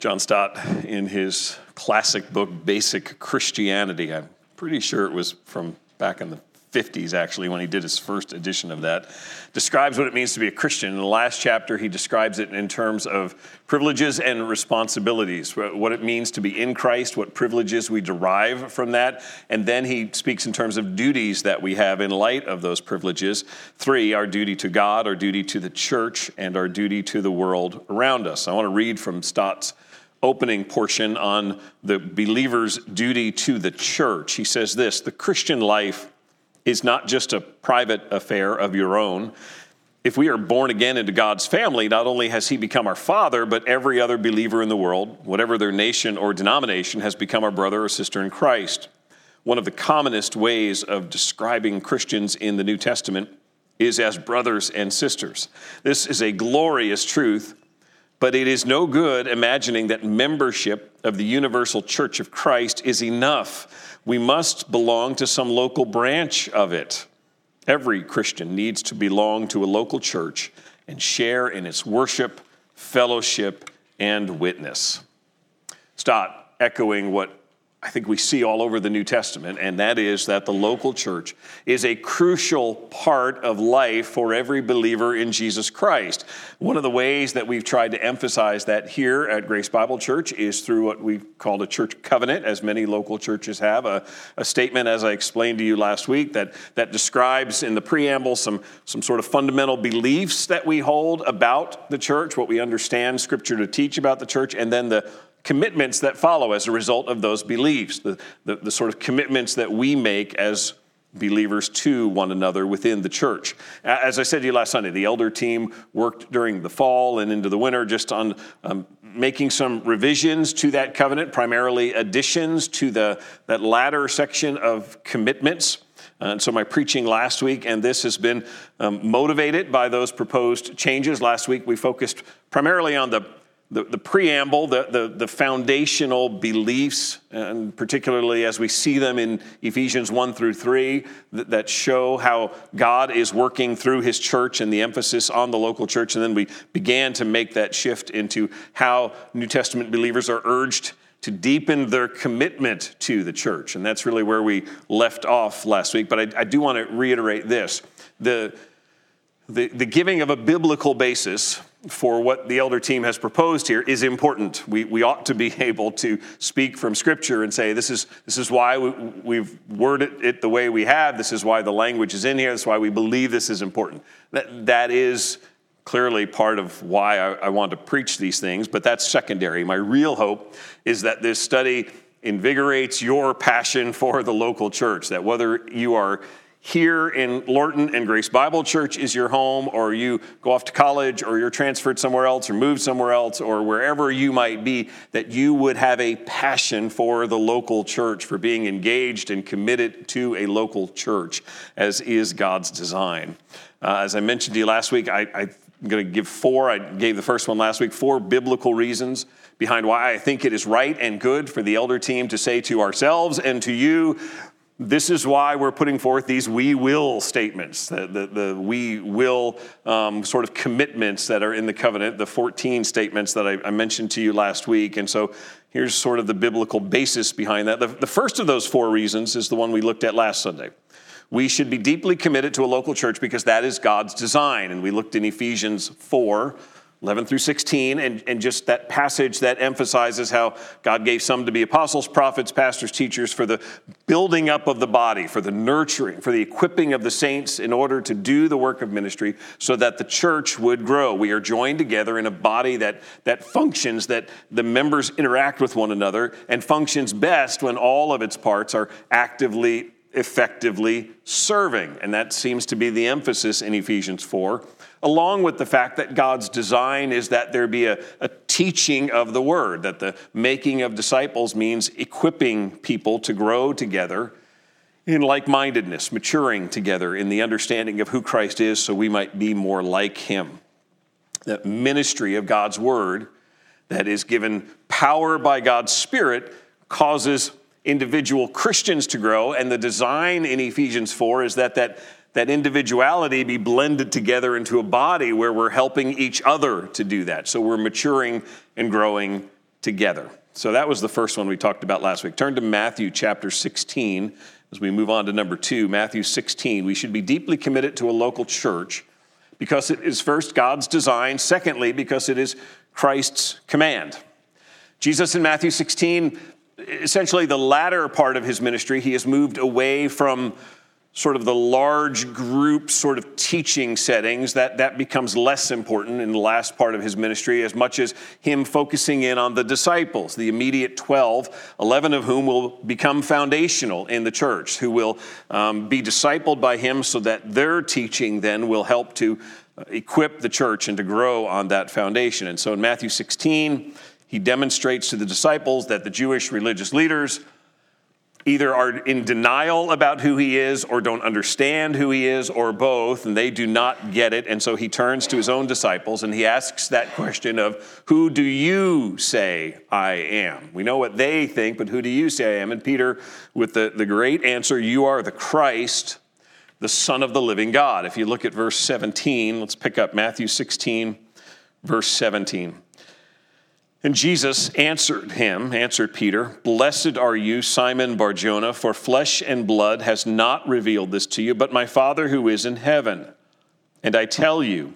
John Stott, in his classic book, Basic Christianity, I'm pretty sure it was from back in the 50s, actually, when he did his first edition of that, describes what it means to be a Christian. In the last chapter, he describes it in terms of privileges and responsibilities, what it means to be in Christ, what privileges we derive from that. And then he speaks in terms of duties that we have in light of those privileges. Three, our duty to God, our duty to the church, and our duty to the world around us. I want to read from Stott's opening portion on the believer's duty to the church. He says this The Christian life is not just a private affair of your own. If we are born again into God's family, not only has He become our Father, but every other believer in the world, whatever their nation or denomination, has become our brother or sister in Christ. One of the commonest ways of describing Christians in the New Testament is as brothers and sisters. This is a glorious truth, but it is no good imagining that membership of the universal church of Christ is enough we must belong to some local branch of it. Every Christian needs to belong to a local church and share in its worship, fellowship, and witness. Stott, echoing what I think we see all over the New Testament, and that is that the local church is a crucial part of life for every believer in Jesus Christ. One of the ways that we've tried to emphasize that here at Grace Bible Church is through what we've called a church covenant, as many local churches have, a, a statement, as I explained to you last week, that, that describes in the preamble some, some sort of fundamental beliefs that we hold about the church, what we understand Scripture to teach about the church, and then the commitments that follow as a result of those beliefs, the, the, the, sort of commitments that we make as believers to one another within the church. As I said to you last Sunday, the elder team worked during the fall and into the winter just on um, making some revisions to that covenant, primarily additions to the, that latter section of commitments. And so, my preaching last week and this has been um, motivated by those proposed changes. Last week, we focused primarily on the the, the preamble, the, the, the, foundational beliefs, and particularly as we see them in Ephesians 1 through 3, that, that show how God is working through his church and the emphasis on the local church. And then we began to make that shift into how New Testament believers are urged to deepen their commitment to the church. And that's really where we left off last week. But I, I do want to reiterate this. The, the, the giving of a biblical basis for what the elder team has proposed here is important. We, we ought to be able to speak from Scripture and say, this is, this is why we, have worded it the way we have. This is why the language is in here. This is why we believe this is important. That, that is clearly part of why I, I want to preach these things, but that's secondary. My real hope is that this study invigorates your passion for the local church, that whether you are here in Lorton and Grace Bible Church is your home, or you go off to college, or you're transferred somewhere else, or moved somewhere else, or wherever you might be, that you would have a passion for the local church, for being engaged and committed to a local church, as is God's design. Uh, as I mentioned to you last week, I, I'm going to give four. I gave the first one last week four biblical reasons behind why I think it is right and good for the elder team to say to ourselves and to you this is why we're putting forth these we will statements, the, the, the we will um, sort of commitments that are in the covenant, the 14 statements that I, I, mentioned to you last week. And so here's sort of the biblical basis behind that. The, the first of those four reasons is the one we looked at last Sunday. We should be deeply committed to a local church because that is God's design. And we looked in Ephesians 4 11 through 16, and, and just that passage that emphasizes how God gave some to be apostles, prophets, pastors, teachers for the building up of the body, for the nurturing, for the equipping of the saints in order to do the work of ministry so that the church would grow. We are joined together in a body that, that functions, that the members interact with one another, and functions best when all of its parts are actively, effectively serving. And that seems to be the emphasis in Ephesians 4 along with the fact that God's design is that there be a, a, teaching of the word, that the making of disciples means equipping people to grow together in like mindedness, maturing together in the understanding of who Christ is so we might be more like him. That ministry of God's word that is given power by God's Spirit causes individual Christians to grow, and the design in Ephesians 4 is that that that individuality be blended together into a body where we're helping each other to do that. So we're maturing and growing together. So that was the first one we talked about last week. Turn to Matthew chapter 16 as we move on to number two. Matthew 16. We should be deeply committed to a local church because it is first God's design, secondly, because it is Christ's command. Jesus in Matthew 16, essentially the latter part of his ministry, he has moved away from sort of the large group sort of teaching settings. That that becomes less important in the last part of his ministry as much as him focusing in on the disciples the immediate 12 11 of whom will become foundational in the church who will um, be discipled by him so that their teaching then will help to uh, equip the church and to grow on that foundation. And so in matthew 16 he demonstrates to the disciples that the jewish religious leaders either are in denial about who he is or don't understand who he is or both, and they do not get it. And so he turns to his own disciples and he asks that question of, Who do you say I am? We know what they think, but who do you say I am? And Peter, with the, the great answer, You are the Christ, the Son of the living God. If you look at verse 17, let's pick up Matthew 16, verse 17. And Jesus answered him, answered Peter, Blessed are you, Simon Barjona, for flesh and blood has not revealed this to you, but my Father who is in heaven. And I tell you,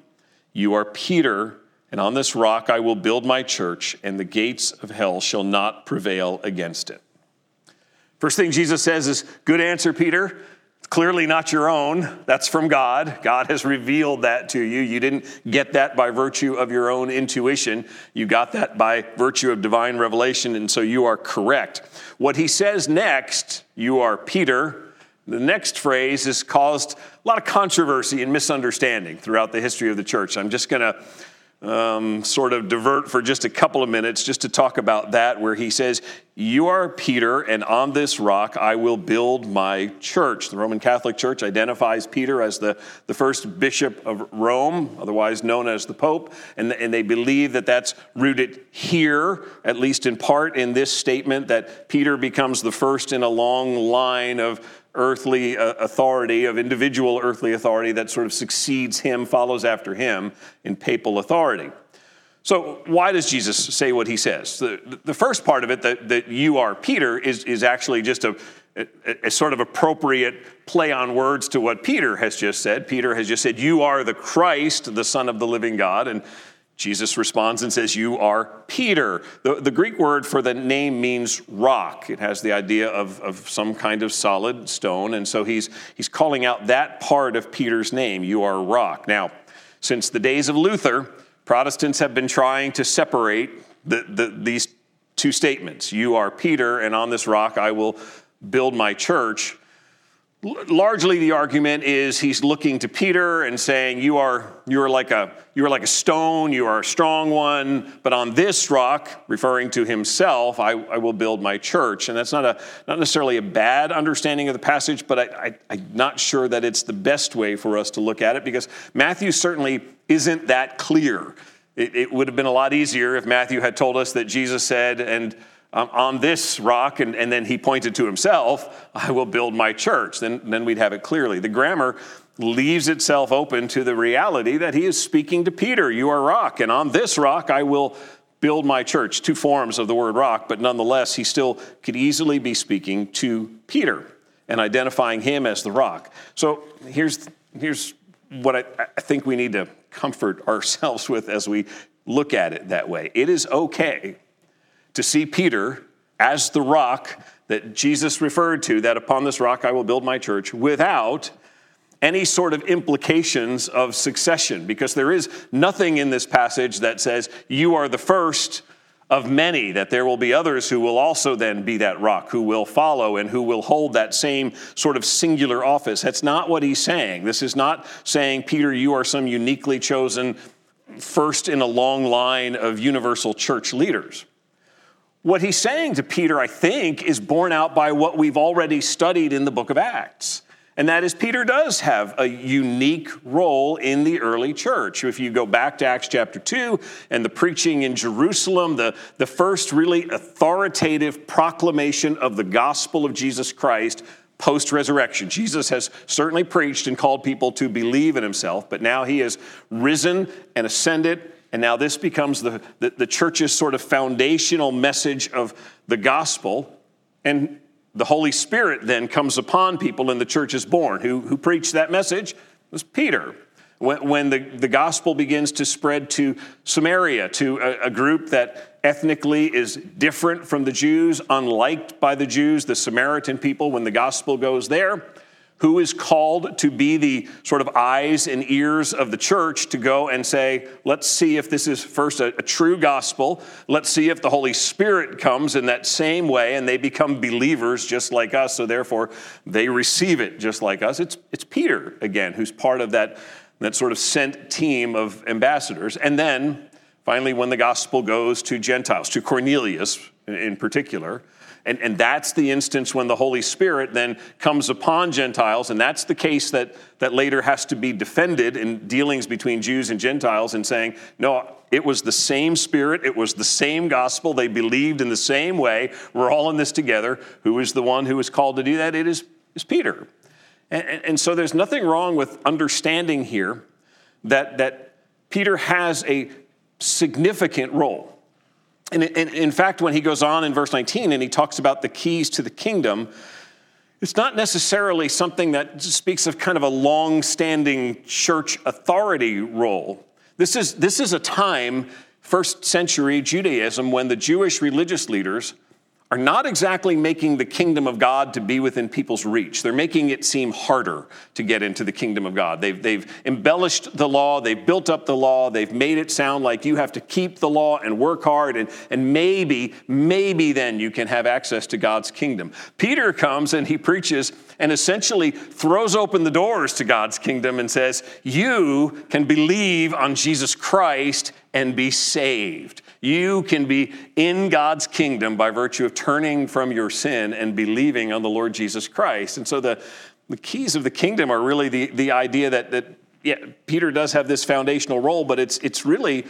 you are Peter, and on this rock I will build my church, and the gates of hell shall not prevail against it. First thing Jesus says is, Good answer, Peter clearly not your own. That's from God. God has revealed that to you. You didn't get that by virtue of your own intuition. You got that by virtue of divine revelation, and so you are correct. What he says next, you are Peter. The next phrase has caused a lot of controversy and misunderstanding throughout the history of the church. I'm just going to um, sort of divert for just a couple of minutes just to talk about that, where he says, You are Peter, and on this rock I will build my church. The Roman Catholic Church identifies Peter as the, the first bishop of Rome, otherwise known as the Pope, and, and they believe that that's rooted here, at least in part, in this statement that Peter becomes the first in a long line of earthly uh, authority, of individual earthly authority that sort of succeeds him, follows after him in papal authority. So, why does Jesus say what he says? The, the first part of it, that, that you are Peter, is, is actually just a, a, a, sort of appropriate play on words to what Peter has just said. Peter has just said, You are the Christ, the Son of the living God. And Jesus responds and says, You are Peter. The, the, Greek word for the name means rock. It has the idea of, of some kind of solid stone. And so he's, he's calling out that part of Peter's name. You are rock. Now, since the days of Luther, Protestants have been trying to separate the, the, these two statements You are Peter, and on this rock I will build my church largely the argument is he's looking to Peter and saying, you are, you are like a, you are like a stone, you are a strong one, but on this rock, referring to himself, I, I will build my church. And that's not, a, not necessarily a bad understanding of the passage, but I, I, I'm not sure that it's the best way for us to look at it because Matthew certainly isn't that clear. It, it would have been a lot easier if Matthew had told us that Jesus said, and um, on this rock, and, and then he pointed to himself, I will build my church. Then, then we'd have it clearly. The grammar leaves itself open to the reality that he is speaking to Peter, You are rock, and on this rock I will build my church. Two forms of the word rock, but nonetheless, he still could easily be speaking to Peter and identifying him as the rock. So here's, here's what I, I think we need to comfort ourselves with as we look at it that way. It is okay to see Peter as the rock that Jesus referred to, that upon this rock I will build my church, without any sort of implications of succession, because there is nothing in this passage that says, You are the first of many, that there will be others who will also then be that rock, who will follow and who will hold that same sort of singular office. That's not what he's saying. This is not saying, Peter, you are some uniquely chosen first in a long line of universal church leaders. What he's saying to Peter, I think, is borne out by what we've already studied in the book of Acts. And that is, Peter does have a unique role in the early church. If you go back to Acts chapter 2 and the preaching in Jerusalem, the, the first really authoritative proclamation of the gospel of Jesus Christ post resurrection. Jesus has certainly preached and called people to believe in himself, but now he has risen and ascended And now this becomes the, the, the church's sort of foundational message of the gospel. And the Holy Spirit then comes upon people and the church is born. Who, who preached that message It was Peter. When, when the, the gospel begins to spread to Samaria, to a, a group that ethnically is different from the Jews, unliked by the Jews, the Samaritan people, when the gospel goes there, who is called to be the sort of eyes and ears of the church to go and say, let's see if this is first a, a, true gospel. Let's see if the Holy Spirit comes in that same way and they become believers just like us. So therefore, they receive it just like us. It's, it's Peter, again, who's part of that, that sort of sent team of ambassadors. And then finally, when the gospel goes to Gentiles, to Cornelius in particular, and, and that's the instance when the Holy Spirit then comes upon Gentiles, and that's the case that, that later has to be defended in dealings between Jews and Gentiles and saying, no, it was the same Spirit, it was the same gospel, they believed in the same way, we're all in this together. Who is the one who is called to do that? It is, is Peter. And, and so there's nothing wrong with understanding here that, that Peter has a significant role. And in fact, when he goes on in verse 19 and he talks about the keys to the kingdom, it's not necessarily something that speaks of kind of a long standing church authority role. This is, this is a time, first century Judaism, when the Jewish religious leaders are not exactly making the kingdom of God to be within people's reach. They're making it seem harder to get into the kingdom of God. They've, they've embellished the law, they've built up the law, they've made it sound like you have to keep the law and work hard, and, and maybe, maybe then you can have access to God's kingdom. Peter comes and he preaches and essentially throws open the doors to God's kingdom and says, You can believe on Jesus Christ and be saved. You can be in God's kingdom by virtue of turning from your sin and believing on the Lord Jesus Christ. And so the, the keys of the kingdom are really the, the idea that, that yeah, Peter does have this foundational role, but it's, it's really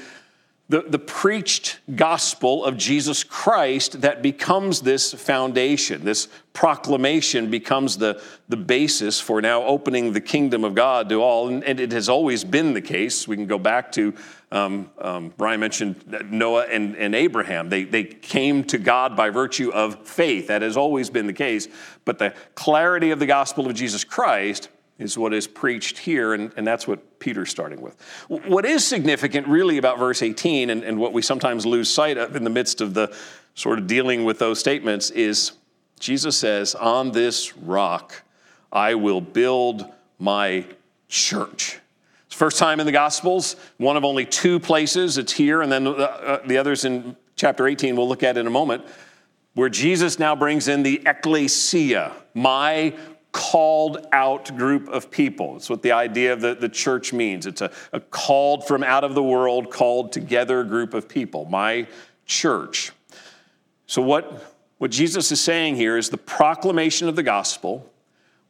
the, the preached gospel of Jesus Christ that becomes this foundation. This proclamation becomes the, the basis for now opening the kingdom of God to all. And, and it has always been the case. We can go back to, um, um, Brian mentioned Noah and, and Abraham. They, they came to God by virtue of faith. That has always been the case. But the clarity of the gospel of Jesus Christ is what is preached here, and, and that's what Peter's starting with. What is significant, really, about verse 18 and, and what we sometimes lose sight of in the midst of the sort of dealing with those statements is Jesus says, On this rock I will build my church. It's first time in the Gospels, one of only two places. It's here, and then the, uh, the others in chapter 18 we'll look at in a moment, where Jesus now brings in the ecclesia, my called out group of people. It's what the idea of the, the church means. It's a, a called from out of the world, called together group of people, my church. So, what, what Jesus is saying here is the proclamation of the gospel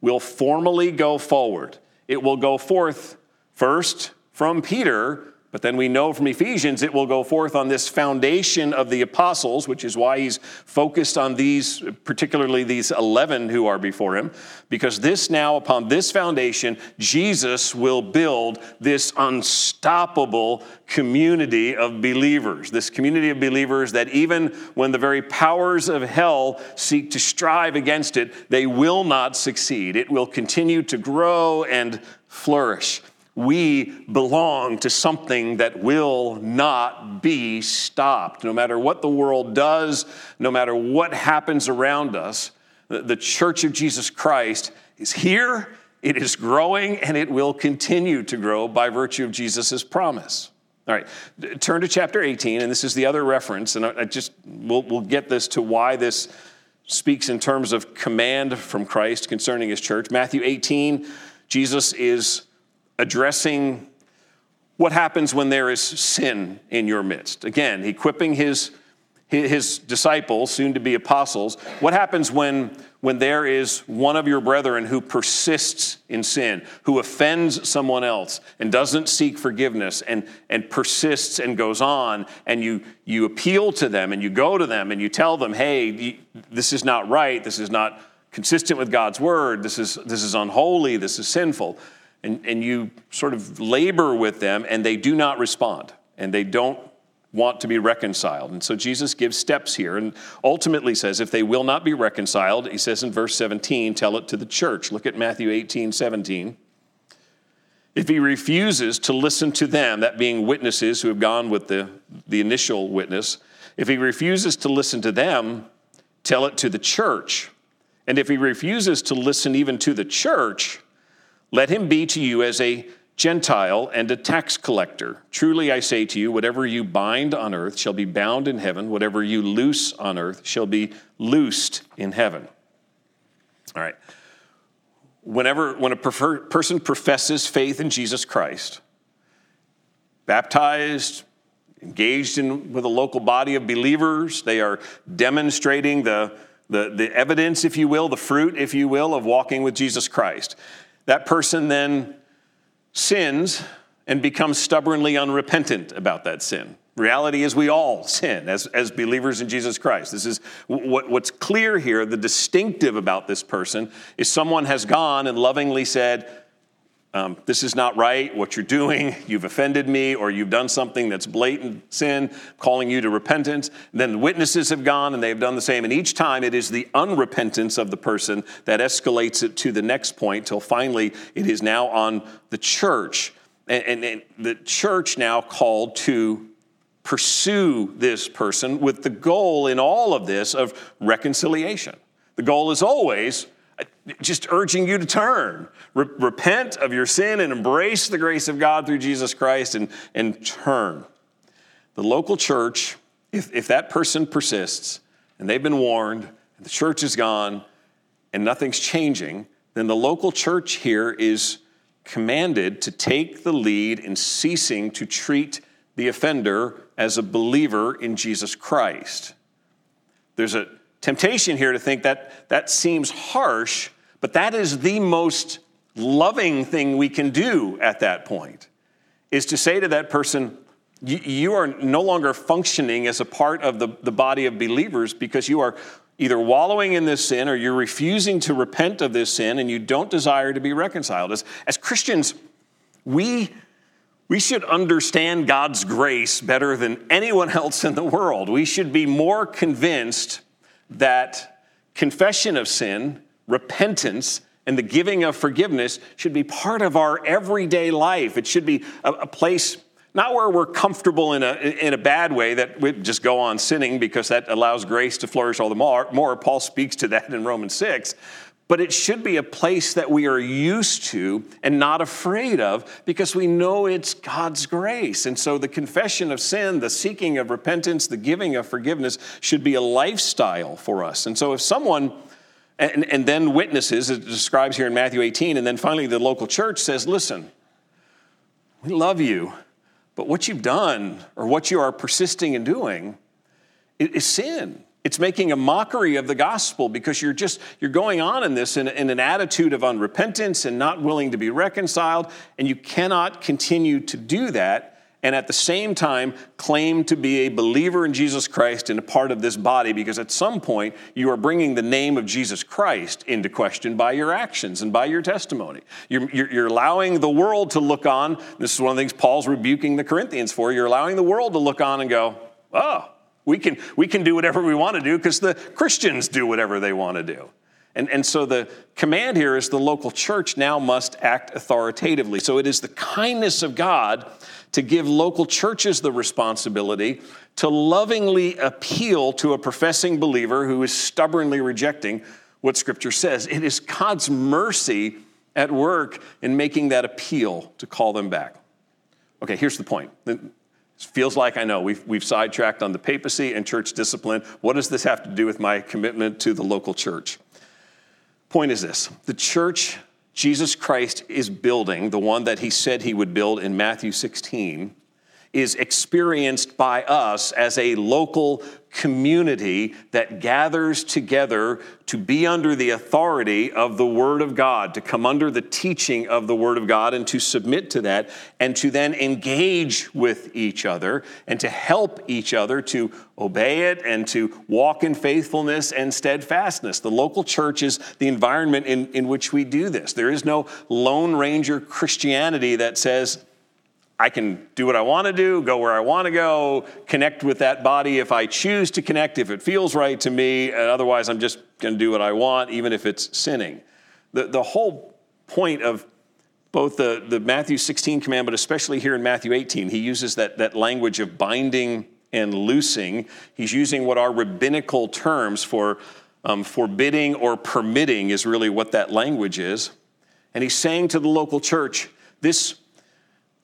will formally go forward. It will go forth first from Peter but then we know from Ephesians it will go forth on this foundation of the apostles, which is why he's focused on these, particularly these 11 who are before him, because this now, upon this foundation, Jesus will build this unstoppable community of believers. This community of believers that even when the very powers of hell seek to strive against it, they will not succeed. It will continue to grow and flourish we belong to something that will not be stopped. No matter what the world does, no matter what happens around us, the church of Jesus Christ is here, it is growing, and it will continue to grow by virtue of Jesus' promise. All right, turn to chapter 18, and this is the other reference, and I just, we'll, we'll get this to why this speaks in terms of command from Christ concerning his church. Matthew 18, Jesus is addressing what happens when there is sin in your midst. Again, equipping his, his disciples, soon to be apostles. What happens when, when there is one of your brethren who persists in sin, who offends someone else and doesn't seek forgiveness and, and persists and goes on, and you, you appeal to them and you go to them and you tell them, hey, this is not right, this is not consistent with God's word, this is, this is unholy, this is sinful and, and you sort of labor with them and they do not respond. and they don't want to be reconciled. And so Jesus gives steps here and ultimately says, if they will not be reconciled, he says in verse 17, tell it to the church. Look at Matthew 18, 17. If he refuses to listen to them, that being witnesses who have gone with the, the initial witness, if he refuses to listen to them, tell it to the church. And if he refuses to listen even to the church, let him be to you as a Gentile and a tax collector. Truly I say to you, whatever you bind on earth shall be bound in heaven, whatever you loose on earth shall be loosed in heaven. All right. Whenever when a prefer, person professes faith in Jesus Christ, baptized, engaged in with a local body of believers, they are demonstrating the, the, the evidence, if you will, the fruit, if you will, of walking with Jesus Christ. That person then sins and becomes stubbornly unrepentant about that sin. Reality is, we all sin as, as believers in Jesus Christ. This is what, what's clear here. The distinctive about this person is someone has gone and lovingly said, um, This is not right, what you're doing. You've offended me, or you've done something that's blatant sin, calling you to repentance. Then the witnesses have gone and they've done the same. And each time it is the unrepentance of the person that escalates it to the next point till finally it is now on the church. and, and, and the church now called to pursue this person with the goal in all of this of reconciliation. The goal is always just urging you to turn, Re- repent of your sin and embrace the grace of God through Jesus Christ and, and turn. The local church, if, if that person persists and they've been warned, and the church is gone, and nothing's changing, then the local church here is commanded to take the lead in ceasing to treat the offender as a believer in Jesus Christ. There's a temptation here to think that that seems harsh, but that is the most loving thing we can do at that point is to say to that person, you are no longer functioning as a part of the, the body of believers because you are either wallowing in this sin or you're refusing to repent of this sin and you don't desire to be reconciled. As, as Christians, we we should understand God's grace better than anyone else in the world. We should be more convinced that confession of sin, repentance, and the giving of forgiveness should be part of our everyday life. It should be a, a place not where we're comfortable in a, in a bad way that we just go on sinning because that allows grace to flourish all the more. Paul speaks to that in Romans 6 but it should be a place that we are used to and not afraid of because we know it's God's grace. And so the confession of sin, the seeking of repentance, the giving of forgiveness should be a lifestyle for us. And so if someone, and, and then witnesses, it describes here in Matthew 18, and then finally the local church says, listen, we love you, but what you've done or what you are persisting in doing is sin. It's making a mockery of the gospel because you're just you're going on in this in, in, an attitude of unrepentance and not willing to be reconciled, and you cannot continue to do that and at the same time claim to be a believer in Jesus Christ and a part of this body because at some point you are bringing the name of Jesus Christ into question by your actions and by your testimony. You're, you're, you're allowing the world to look on. This is one of the things Paul's rebuking the Corinthians for. You're allowing the world to look on and go, oh, we can, we can do whatever we want to do because the Christians do whatever they want to do. And, and so the command here is the local church now must act authoritatively. So it is the kindness of God to give local churches the responsibility to lovingly appeal to a professing believer who is stubbornly rejecting what Scripture says. It is God's mercy at work in making that appeal to call them back. Okay, here's the point. Feels like I know we've, we've sidetracked on the papacy and church discipline. What does this have to do with my commitment to the local church? Point is this the church Jesus Christ is building, the one that he said he would build in Matthew 16, is experienced by us as a local community that gathers together to be under the authority of the Word of God, to come under the teaching of the Word of God and to submit to that, and to then engage with each other and to help each other to obey it and to walk in faithfulness and steadfastness. The local church is the environment in, in which we do this. There is no Lone Ranger Christianity that says, I can do what I want to do, go where I want to go, connect with that body if I choose to connect, if it feels right to me, and otherwise I'm just going to do what I want, even if it's sinning. The, the whole point of both the, the Matthew 16 command, but especially here in Matthew 18, he uses that, that language of binding and loosing. He's using what are rabbinical terms for um, forbidding or permitting, is really what that language is. And he's saying to the local church, this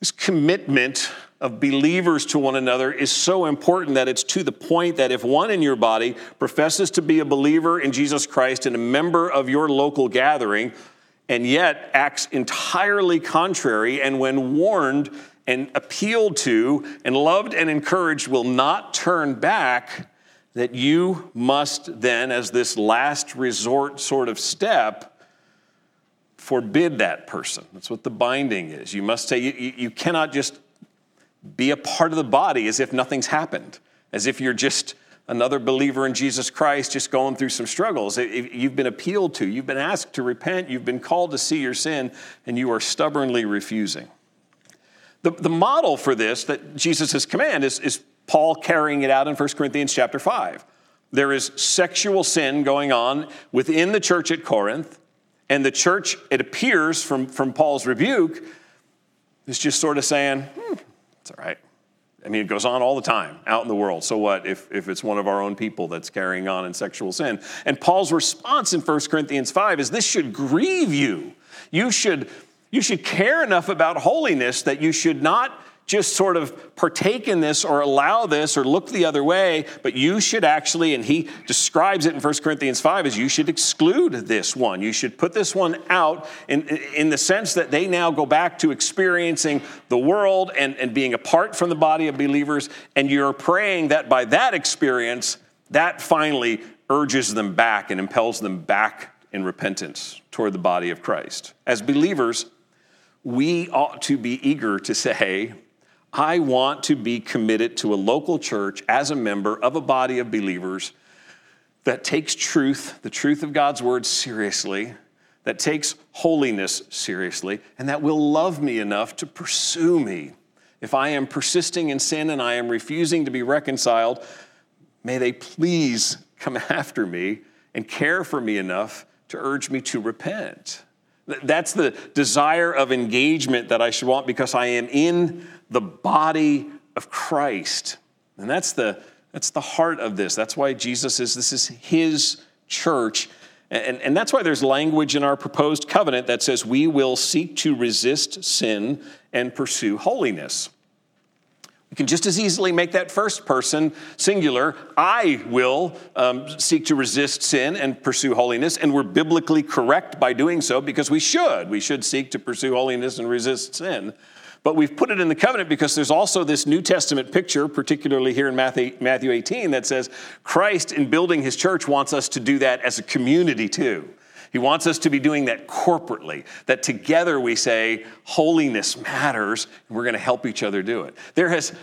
this commitment of believers to one another is so important that it's to the point that if one in your body professes to be a believer in Jesus Christ and a member of your local gathering, and yet acts entirely contrary, and when warned and appealed to and loved and encouraged, will not turn back, that you must then, as this last resort sort of step, forbid that person. That's what the binding is. You must say, you, you cannot just be a part of the body as if nothing's happened, as if you're just another believer in Jesus Christ just going through some struggles. You've been appealed to, you've been asked to repent, you've been called to see your sin, and you are stubbornly refusing. The, the model for this that Jesus has commanded is, is Paul carrying it out in 1 Corinthians chapter 5. There is sexual sin going on within the church at Corinth. And the church, it appears from, from Paul's rebuke, is just sort of saying, hmm, it's all right. I mean, it goes on all the time out in the world. So what if, if it's one of our own people that's carrying on in sexual sin? And Paul's response in 1 Corinthians 5 is this should grieve you. You should, you should care enough about holiness that you should not just sort of partake in this or allow this or look the other way, but you should actually, and he describes it in 1 Corinthians 5 as you should exclude this one. You should put this one out in, in the sense that they now go back to experiencing the world and, and being apart from the body of believers. And you're praying that by that experience, that finally urges them back and impels them back in repentance toward the body of Christ. As believers, we ought to be eager to say, I want to be committed to a local church as a member of a body of believers that takes truth, the truth of God's word, seriously, that takes holiness seriously, and that will love me enough to pursue me. If I am persisting in sin and I am refusing to be reconciled, may they please come after me and care for me enough to urge me to repent. That's the desire of engagement that I should want because I am in the body of Christ. And that's the, that's the heart of this. That's why Jesus is, this is his church. And, and that's why there's language in our proposed covenant that says we will seek to resist sin and pursue holiness. We can just as easily make that first person singular. I will um, seek to resist sin and pursue holiness, and we're biblically correct by doing so because we should. We should seek to pursue holiness and resist sin. But we've put it in the covenant because there's also this New Testament picture, particularly here in Matthew 18, that says Christ, in building his church, wants us to do that as a community too. He wants us to be doing that corporately, that together we say, holiness matters, and we're going to help each other do it. There has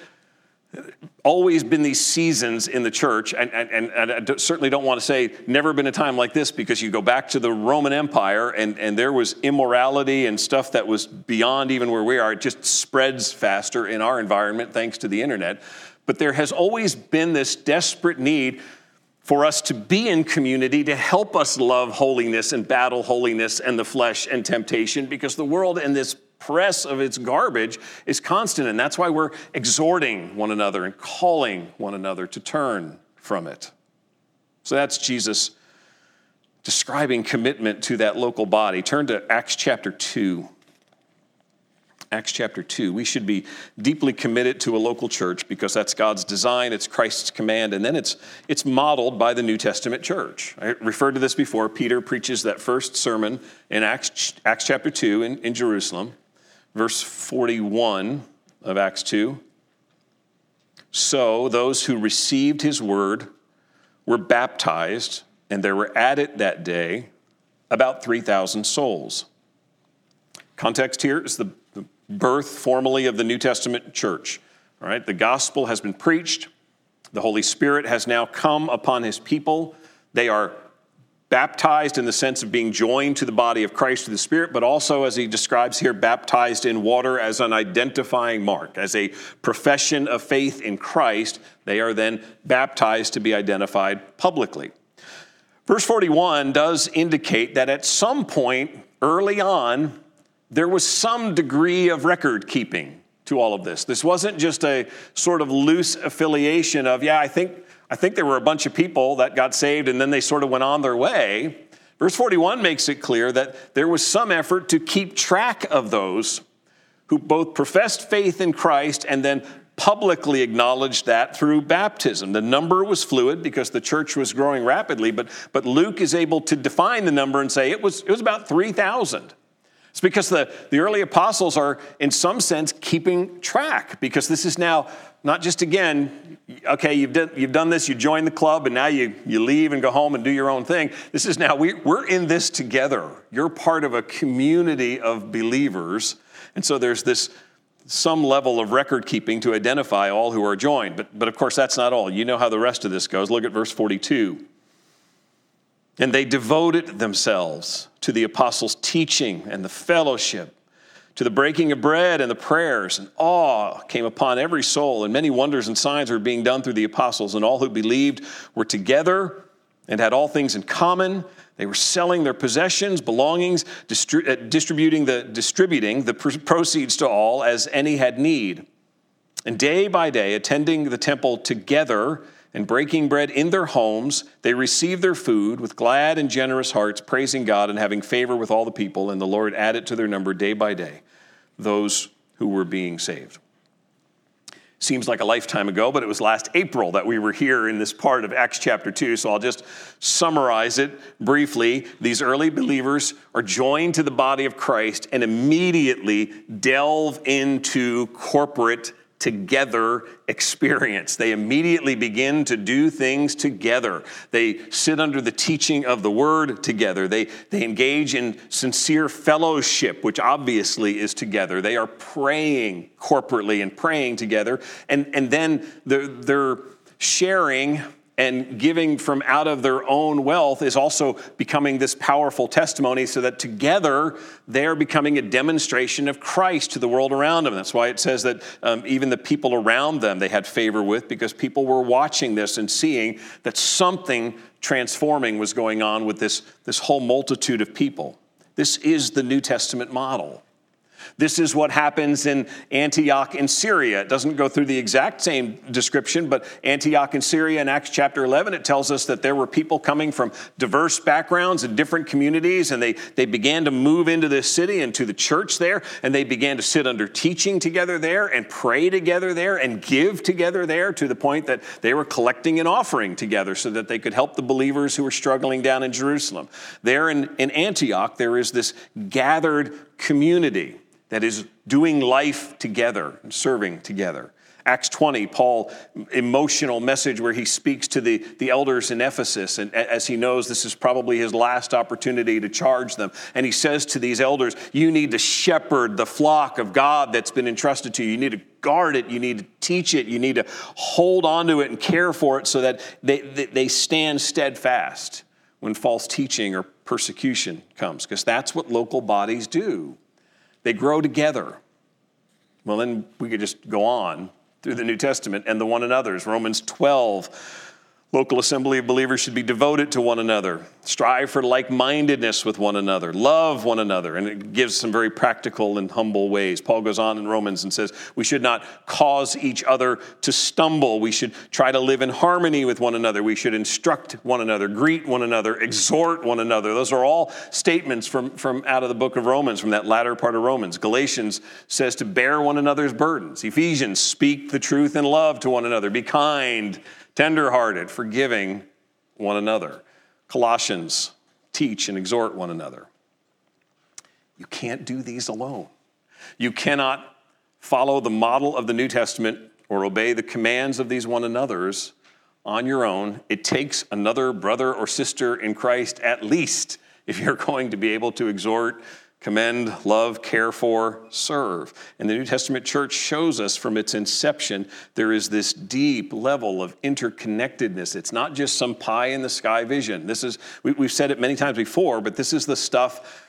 always been these seasons in the church, and, and, and I certainly don't want to say never been a time like this because you go back to the Roman Empire and, and there was immorality and stuff that was beyond even where we are. It just spreads faster in our environment thanks to the internet. But there has always been this desperate need for us to be in community to help us love holiness and battle holiness and the flesh and temptation because the world and this press of its garbage is constant. And that's why we're exhorting one another and calling one another to turn from it. So that's Jesus describing commitment to that local body. Turn to Acts chapter 2. Acts chapter 2. We should be deeply committed to a local church because that's God's design, it's Christ's command, and then it's, it's modeled by the New Testament church. I referred to this before. Peter preaches that first sermon in Acts, Acts chapter 2 in, in Jerusalem verse 41 of Acts 2. So those who received his word were baptized, and there were added that day about 3,000 souls. Context here is the, birth formally of the New Testament church. All right, the gospel has been preached. The Holy Spirit has now come upon his people. They are baptized in the sense of being joined to the body of Christ through the Spirit, but also, as he describes here, baptized in water as an identifying mark, as a profession of faith in Christ. They are then baptized to be identified publicly. Verse 41 does indicate that at some point early on, there was some degree of record keeping to all of this. This wasn't just a sort of loose affiliation of, yeah, I think I think there were a bunch of people that got saved and then they sort of went on their way. Verse 41 makes it clear that there was some effort to keep track of those who both professed faith in Christ and then publicly acknowledged that through baptism. The number was fluid because the church was growing rapidly, but, but Luke is able to define the number and say it was, it was about 3,000. It's because the, the early apostles are, in some sense, keeping track because this is now not just again, okay, you've done, you've done this, you join the club, and now you, you leave and go home and do your own thing. This is now, we, we're in this together. You're part of a community of believers. And so there's this some level of record keeping to identify all who are joined. But, but of course, that's not all. You know how the rest of this goes. Look at verse 42. And they devoted themselves to the apostles' teaching and the fellowship to the breaking of bread and the prayers, and awe came upon every soul, and many wonders and signs were being done through the apostles, and all who believed were together and had all things in common. They were selling their possessions, belongings, distri- uh, distributing the, distributing the pr- proceeds to all as any had need. And day by day, attending the temple together and breaking bread in their homes, they received their food with glad and generous hearts, praising God and having favor with all the people. And the Lord added to their number day by day those who were being saved. Seems like a lifetime ago, but it was last April that we were here in this part of Acts chapter 2. So I'll just summarize it briefly. These early believers are joined to the body of Christ and immediately delve into corporate together experience. They immediately begin to do things together. They sit under the teaching of the word together. They, they engage in sincere fellowship, which obviously is together. They are praying corporately and praying together. And, and then they're, they're sharing and giving from out of their own wealth is also becoming this powerful testimony so that together they're becoming a demonstration of Christ to the world around them. That's why it says that um, even the people around them they had favor with because people were watching this and seeing that something transforming was going on with this, this whole multitude of people. This is the New Testament model. This is what happens in Antioch in Syria. It doesn't go through the exact same description, but Antioch in Syria in Acts chapter 11, it tells us that there were people coming from diverse backgrounds and different communities, and they, they began to move into this city and to the church there, and they began to sit under teaching together there and pray together there and give together there to the point that they were collecting an offering together so that they could help the believers who were struggling down in Jerusalem. There in, in Antioch, there is this gathered community that is doing life together and serving together. Acts 20, Paul, emotional message where he speaks to the, the elders in Ephesus, and as he knows this is probably his last opportunity to charge them. And he says to these elders, You need to shepherd the flock of God that's been entrusted to you. You need to guard it, you need to teach it, you need to hold on to it and care for it so that they, they stand steadfast when false teaching or persecution comes, because that's what local bodies do. They grow together. Well, then we could just go on through the New Testament and the one another's. Romans 12 Local assembly of believers should be devoted to one another, strive for like mindedness with one another, love one another. And it gives some very practical and humble ways. Paul goes on in Romans and says, We should not cause each other to stumble. We should try to live in harmony with one another. We should instruct one another, greet one another, exhort one another. Those are all statements from, from out of the book of Romans, from that latter part of Romans. Galatians says to bear one another's burdens. Ephesians, speak the truth in love to one another, be kind tenderhearted, forgiving one another. Colossians, teach and exhort one another. You can't do these alone. You cannot follow the model of the New Testament or obey the commands of these one another's on your own. It takes another brother or sister in Christ at least if you're going to be able to exhort commend, love, care for, serve. And the New Testament church shows us from its inception there is this deep level of interconnectedness. It's not just some pie in the sky vision. This is, we, have said it many times before, but this is the stuff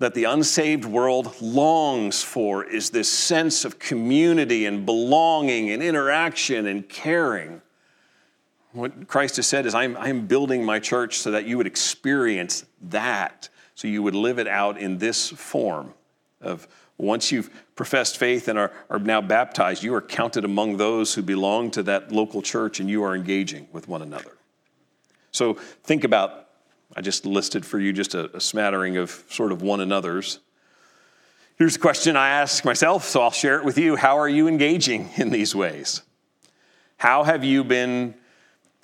that the unsaved world longs for is this sense of community and belonging and interaction and caring. What Christ has said is, I'm, I'm building my church so that you would experience that so you would live it out in this form of once you've professed faith and are, are now baptized, you are counted among those who belong to that local church and you are engaging with one another. So think about, I just listed for you just a, a smattering of sort of one another's. Here's a question I ask myself, so I'll share it with you. How are you engaging in these ways? How have you been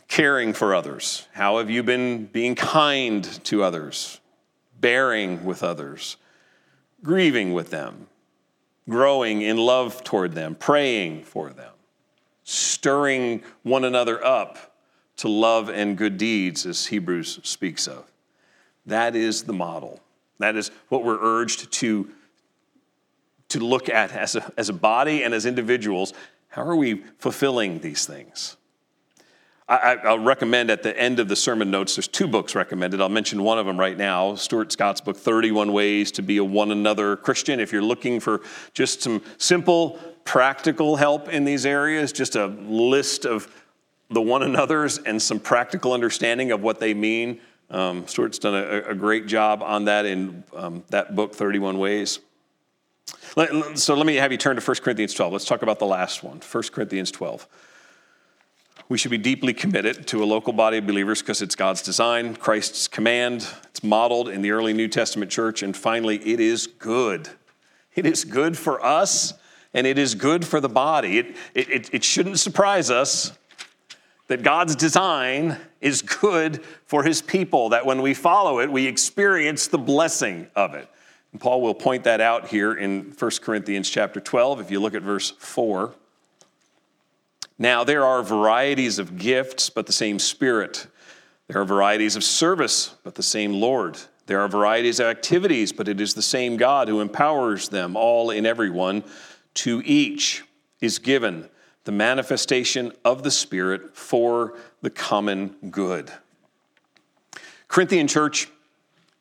caring for others? How have you been being kind to others? Bearing with others, grieving with them, growing in love toward them, praying for them, stirring one another up to love and good deeds, as Hebrews speaks of. That is the model. That is what we're urged to, to look at as a, as a body and as individuals. How are we fulfilling these things? I, will recommend at the end of the sermon notes, there's two books recommended. I'll mention one of them right now Stuart Scott's book, 31 Ways to Be a One Another Christian. If you're looking for just some simple, practical help in these areas, just a list of the one another's and some practical understanding of what they mean. Um, Stuart's done a, a, great job on that in um, that book, 31 Ways. So let me have you turn to 1 Corinthians 12. Let's talk about the last one, 1 Corinthians 12. We should be deeply committed to a local body of believers because it's God's design, Christ's command. It's modeled in the early New Testament church. And finally, it is good. It is good for us and it is good for the body. It, it, it shouldn't surprise us that God's design is good for his people, that when we follow it, we experience the blessing of it. And Paul will point that out here in 1 Corinthians chapter 12, if you look at verse 4. Now, there are varieties of gifts, but the same Spirit. There are varieties of service, but the same Lord. There are varieties of activities, but it is the same God who empowers them all in everyone. To each is given the manifestation of the Spirit for the common good. Corinthian church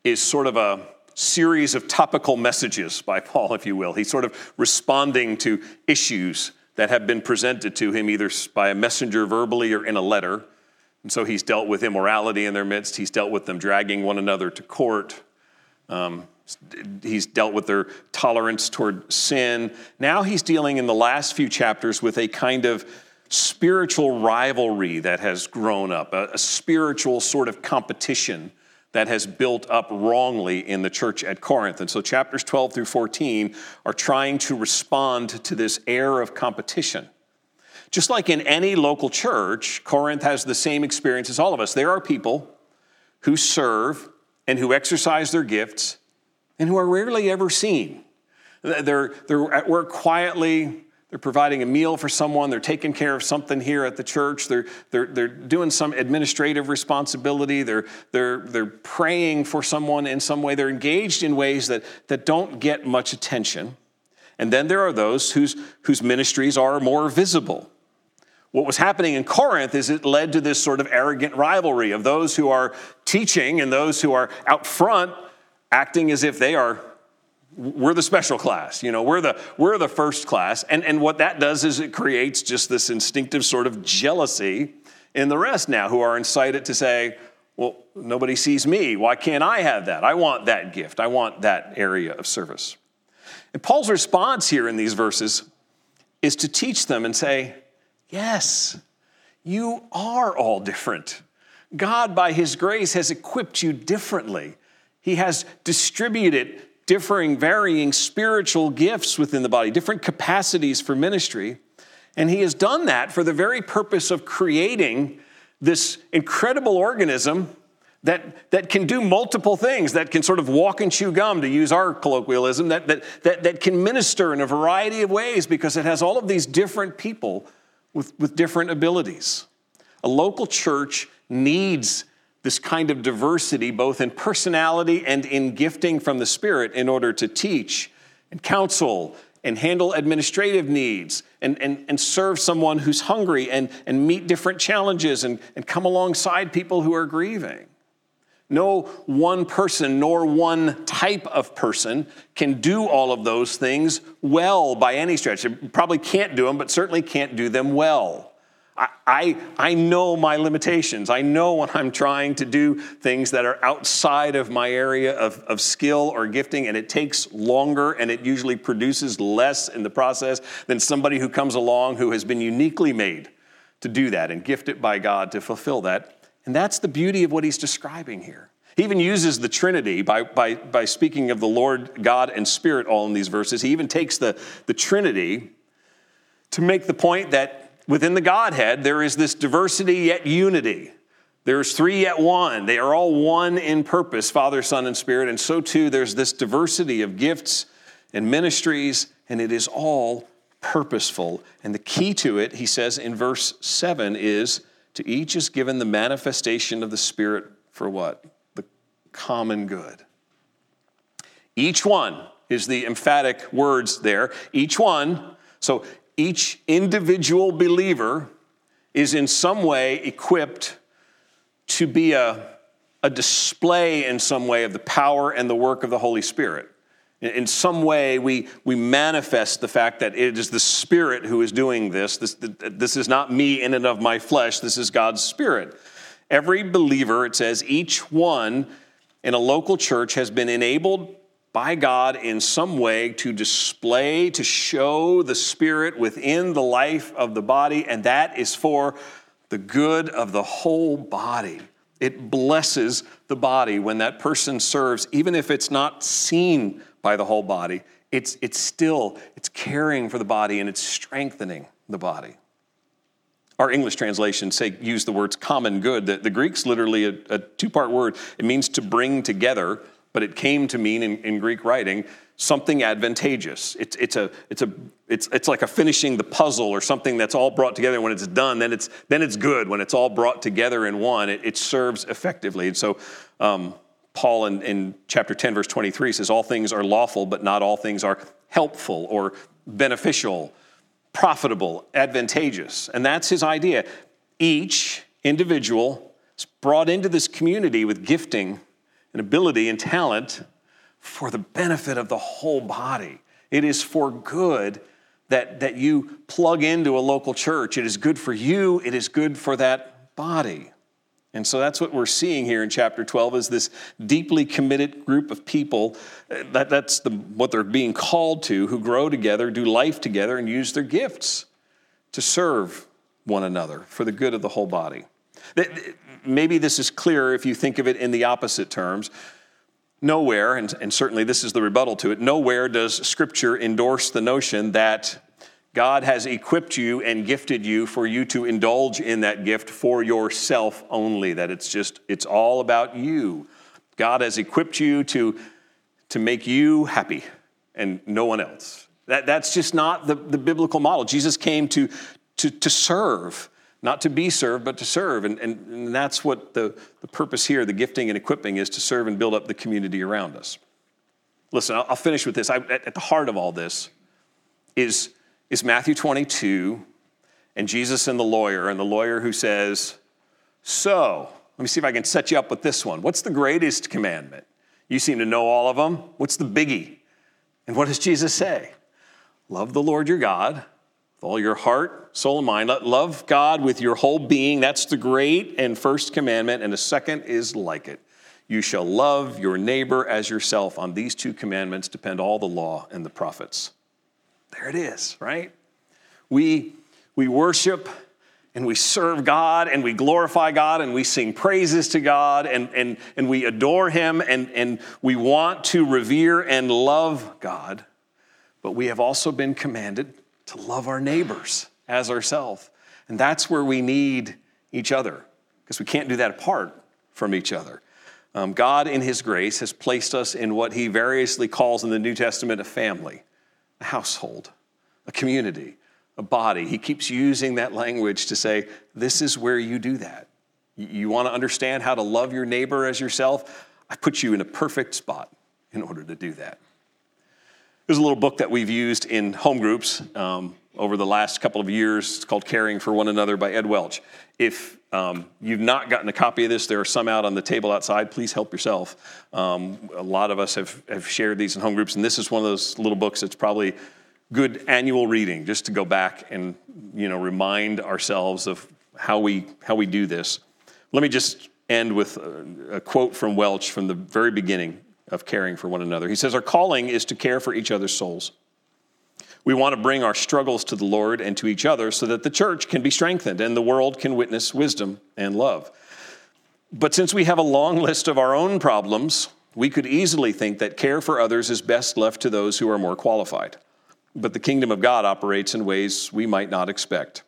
is sort of a series of topical messages by Paul, if you will. He's sort of responding to issues that have been presented to him either by a messenger verbally or in a letter. And so he's dealt with immorality in their midst. He's dealt with them dragging one another to court. Um, he's dealt with their tolerance toward sin. Now he's dealing in the last few chapters with a kind of spiritual rivalry that has grown up, a, a spiritual sort of competition that has built up wrongly in the church at Corinth. And so chapters 12 through 14 are trying to respond to this air of competition. Just like in any local church, Corinth has the same experience as all of us. There are people who serve and who exercise their gifts and who are rarely ever seen. They're, they're at work quietly, they're providing a meal for someone. They're taking care of something here at the church. They're, they're, they're doing some administrative responsibility. They're, they're, they're praying for someone in some way. They're engaged in ways that, that don't get much attention. And then there are those whose, whose ministries are more visible. What was happening in Corinth is it led to this sort of arrogant rivalry of those who are teaching and those who are out front acting as if they are we're the special class you know we're the we're the first class. And and what that does is it creates just this instinctive sort of jealousy in the rest now who are incited to say well nobody sees me. Why can't i have that? I want that gift. I want that area of service. And paul's response here in these verses is to teach them and say yes you are all different. God by his grace has equipped you differently. He has distributed differing, varying spiritual gifts within the body, different capacities for ministry. And he has done that for the very purpose of creating this incredible organism that, that can do multiple things, that can sort of walk and chew gum, to use our colloquialism, that, that, that, that can minister in a variety of ways because it has all of these different people with, with different abilities. A local church needs this kind of diversity, both in personality and in gifting from the Spirit, in order to teach and counsel and handle administrative needs and, and, and serve someone who's hungry and, and meet different challenges and, and come alongside people who are grieving. No one person nor one type of person can do all of those things well by any stretch. They probably can't do them, but certainly can't do them well. I, I, know my limitations. I know when I'm trying to do things that are outside of my area of, of skill or gifting, and it takes longer and it usually produces less in the process than somebody who comes along who has been uniquely made to do that and gifted by God to fulfill that. And that's the beauty of what he's describing here. He even uses the Trinity by, by, by speaking of the Lord God and Spirit all in these verses. He even takes the, the Trinity to make the point that within the Godhead, there is this diversity yet unity. There's three yet one. They are all one in purpose, Father, Son, and Spirit. And so too, there's this diversity of gifts and ministries, and it is all purposeful. And the key to it, he says in verse 7, is to each is given the manifestation of the Spirit for what? The common good. Each one is the emphatic words there. Each one. So each individual believer is in some way equipped to be a, a display in some way of the power and the work of the Holy Spirit. In some way, we, we manifest the fact that it is the Spirit who is doing this. this. This is not me in and of my flesh, this is God's Spirit. Every believer, it says, each one in a local church has been enabled by God in some way to display, to show the Spirit within the life of the body, and that is for the good of the whole body. It blesses the body when that person serves, even if it's not seen by the whole body, it's, it's still, it's caring for the body and it's strengthening the body. Our English translations say use the words common good. The, the Greek's literally a, a two-part word. It means to bring together, but it came to mean in, in Greek writing something advantageous. It's, it's, a, it's, a, it's, it's like a finishing the puzzle or something that's all brought together. When it's done, then it's, then it's good. When it's all brought together in one, it, it serves effectively. And so um, Paul in, in chapter 10, verse 23 says, All things are lawful, but not all things are helpful or beneficial, profitable, advantageous. And that's his idea. Each individual is brought into this community with gifting and ability and talent for the benefit of the whole body. It is for good that, that you plug into a local church. It is good for you, it is good for that body. And so that's what we're seeing here in chapter 12 is this deeply committed group of people. Uh, that, that's the, what they're being called to, who grow together, do life together, and use their gifts to serve one another for the good of the whole body. Maybe this is clearer if you think of it in the opposite terms. Nowhere, and, and certainly this is the rebuttal to it, nowhere does Scripture endorse the notion that God has equipped you and gifted you for you to indulge in that gift for yourself only, that it's just, it's all about you. God has equipped you to, to make you happy and no one else. That, that's just not the, the biblical model. Jesus came to, to, to serve, not to be served, but to serve. And, and, and that's what the, the purpose here, the gifting and equipping, is to serve and build up the community around us. Listen, I'll, I'll finish with this. I, at, at the heart of all this is is Matthew 22 and Jesus and the lawyer, and the lawyer who says, So, let me see if I can set you up with this one. What's the greatest commandment? You seem to know all of them. What's the biggie? And what does Jesus say? Love the Lord your God with all your heart, soul, and mind. Love God with your whole being. That's the great and first commandment. And the second is like it. You shall love your neighbor as yourself. On these two commandments depend all the law and the prophets. There it is, right? We, we worship and we serve God and we glorify God and we sing praises to God and, and, and we adore Him and, and we want to revere and love God. But we have also been commanded to love our neighbors as ourselves. And that's where we need each other because we can't do that apart from each other. Um, God, in His grace, has placed us in what He variously calls in the New Testament a family a household, a community, a body. He keeps using that language to say, this is where you do that. You want to understand how to love your neighbor as yourself? I put you in a perfect spot in order to do that. There's a little book that we've used in home groups um, over the last couple of years. It's called Caring for One Another by Ed Welch. If um, you've not gotten a copy of this, there are some out on the table outside. Please help yourself. Um, a lot of us have, have shared these in home groups, and this is one of those little books that's probably good annual reading just to go back and you know remind ourselves of how we how we do this. Let me just end with a, a quote from Welch from the very beginning of caring for one another. He says, Our calling is to care for each other's souls. We want to bring our struggles to the Lord and to each other so that the church can be strengthened and the world can witness wisdom and love. But since we have a long list of our own problems, we could easily think that care for others is best left to those who are more qualified. But the kingdom of God operates in ways we might not expect.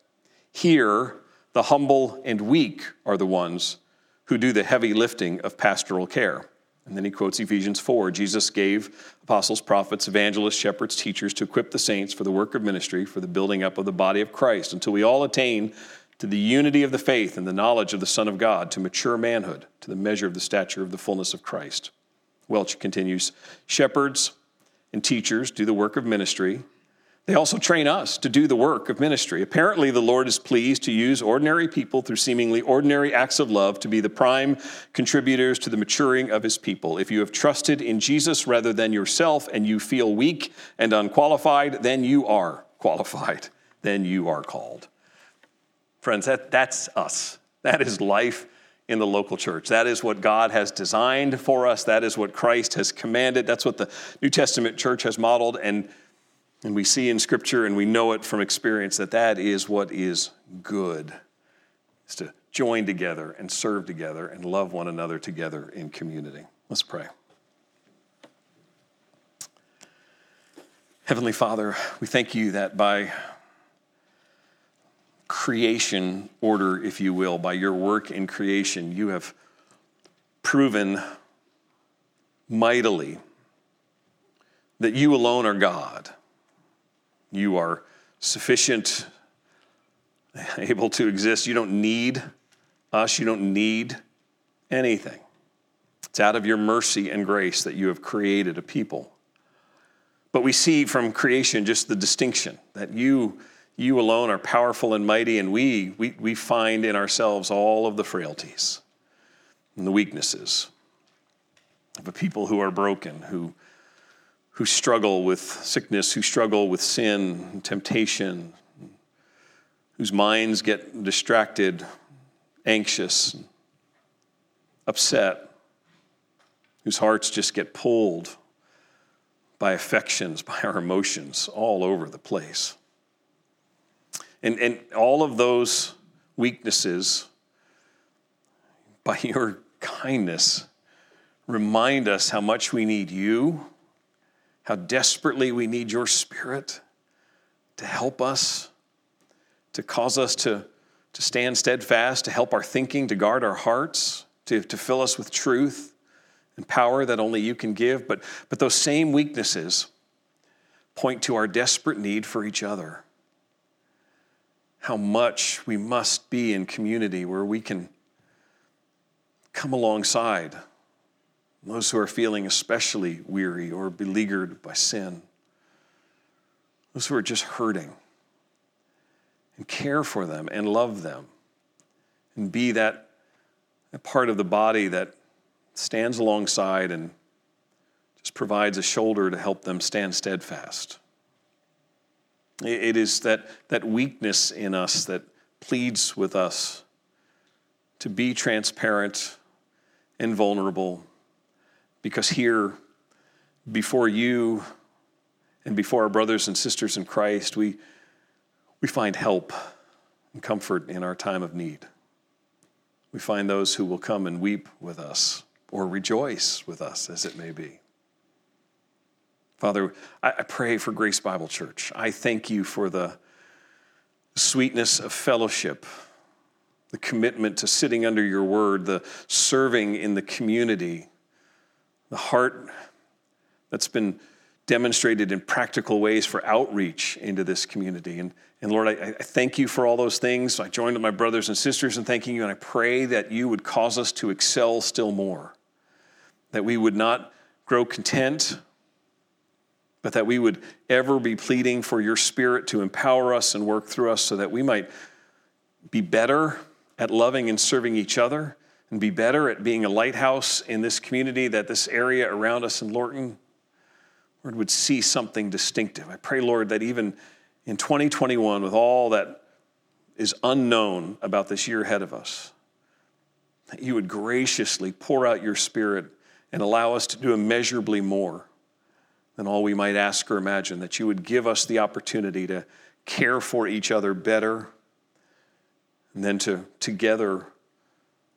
Here, the humble and weak are the ones who do the heavy lifting of pastoral care. And then he quotes Ephesians 4 Jesus gave apostles, prophets, evangelists, shepherds, teachers to equip the saints for the work of ministry, for the building up of the body of Christ, until we all attain to the unity of the faith and the knowledge of the Son of God, to mature manhood, to the measure of the stature of the fullness of Christ. Welch continues Shepherds and teachers do the work of ministry they also train us to do the work of ministry. Apparently, the Lord is pleased to use ordinary people through seemingly ordinary acts of love to be the prime contributors to the maturing of his people. If you have trusted in Jesus rather than yourself and you feel weak and unqualified, then you are qualified. Then you are called. Friends, that, that's us. That is life in the local church. That is what God has designed for us. That is what Christ has commanded. That's what the New Testament church has modeled. And and we see in Scripture and we know it from experience that that is what is good, is to join together and serve together and love one another together in community. Let's pray. Heavenly Father, we thank you that by creation order, if you will, by your work in creation, you have proven mightily that you alone are God you are sufficient, able to exist. You don't need us, you don't need anything. It's out of your mercy and grace that you have created a people. But we see from creation just the distinction that you, you alone are powerful and mighty, and we, we, we find in ourselves all of the frailties and the weaknesses of a people who are broken, who who struggle with sickness, who struggle with sin temptation, whose minds get distracted, anxious, upset, whose hearts just get pulled by affections, by our emotions all over the place. And, and all of those weaknesses, by your kindness, remind us how much we need you how desperately we need your spirit to help us, to cause us to, to stand steadfast, to help our thinking, to guard our hearts, to, to fill us with truth and power that only you can give. But, but those same weaknesses point to our desperate need for each other. How much we must be in community where we can come alongside those who are feeling especially weary or beleaguered by sin, those who are just hurting, and care for them and love them, and be that, part of the body that stands alongside and just provides a shoulder to help them stand steadfast. It is that, that weakness in us that pleads with us to be transparent and vulnerable because here, before you and before our brothers and sisters in Christ, we, we find help and comfort in our time of need. We find those who will come and weep with us or rejoice with us, as it may be. Father, I pray for Grace Bible Church. I thank you for the sweetness of fellowship, the commitment to sitting under your word, the serving in the community the heart that's been demonstrated in practical ways for outreach into this community. And, and Lord, I, I thank you for all those things. I join with my brothers and sisters in thanking you, and I pray that you would cause us to excel still more, that we would not grow content, but that we would ever be pleading for your spirit to empower us and work through us so that we might be better at loving and serving each other and be better at being a lighthouse in this community, that this area around us in Lorton Lord, would see something distinctive. I pray, Lord, that even in 2021, with all that is unknown about this year ahead of us, that you would graciously pour out your Spirit and allow us to do immeasurably more than all we might ask or imagine, that you would give us the opportunity to care for each other better, and then to together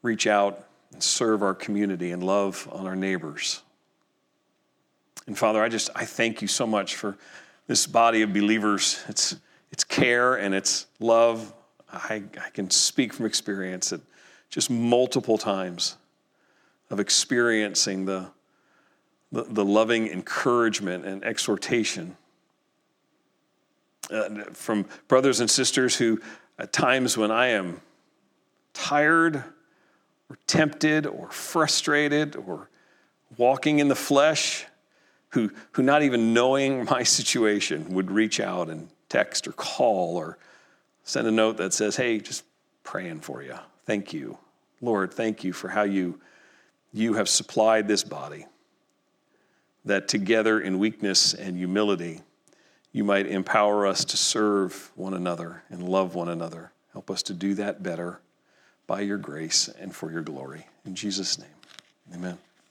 reach out and serve our community and love on our neighbors. And Father, I just I thank you so much for this body of believers. It's it's care and it's love. I, I can speak from experience that just multiple times of experiencing the, the, the loving encouragement and exhortation uh, from brothers and sisters who, at times when I am tired or tempted or frustrated or walking in the flesh, who, who not even knowing my situation would reach out and text or call or send a note that says, Hey, just praying for you. Thank you. Lord, thank you for how you, you have supplied this body, that together in weakness and humility, you might empower us to serve one another and love one another. Help us to do that better by your grace and for your glory. In Jesus' name, amen.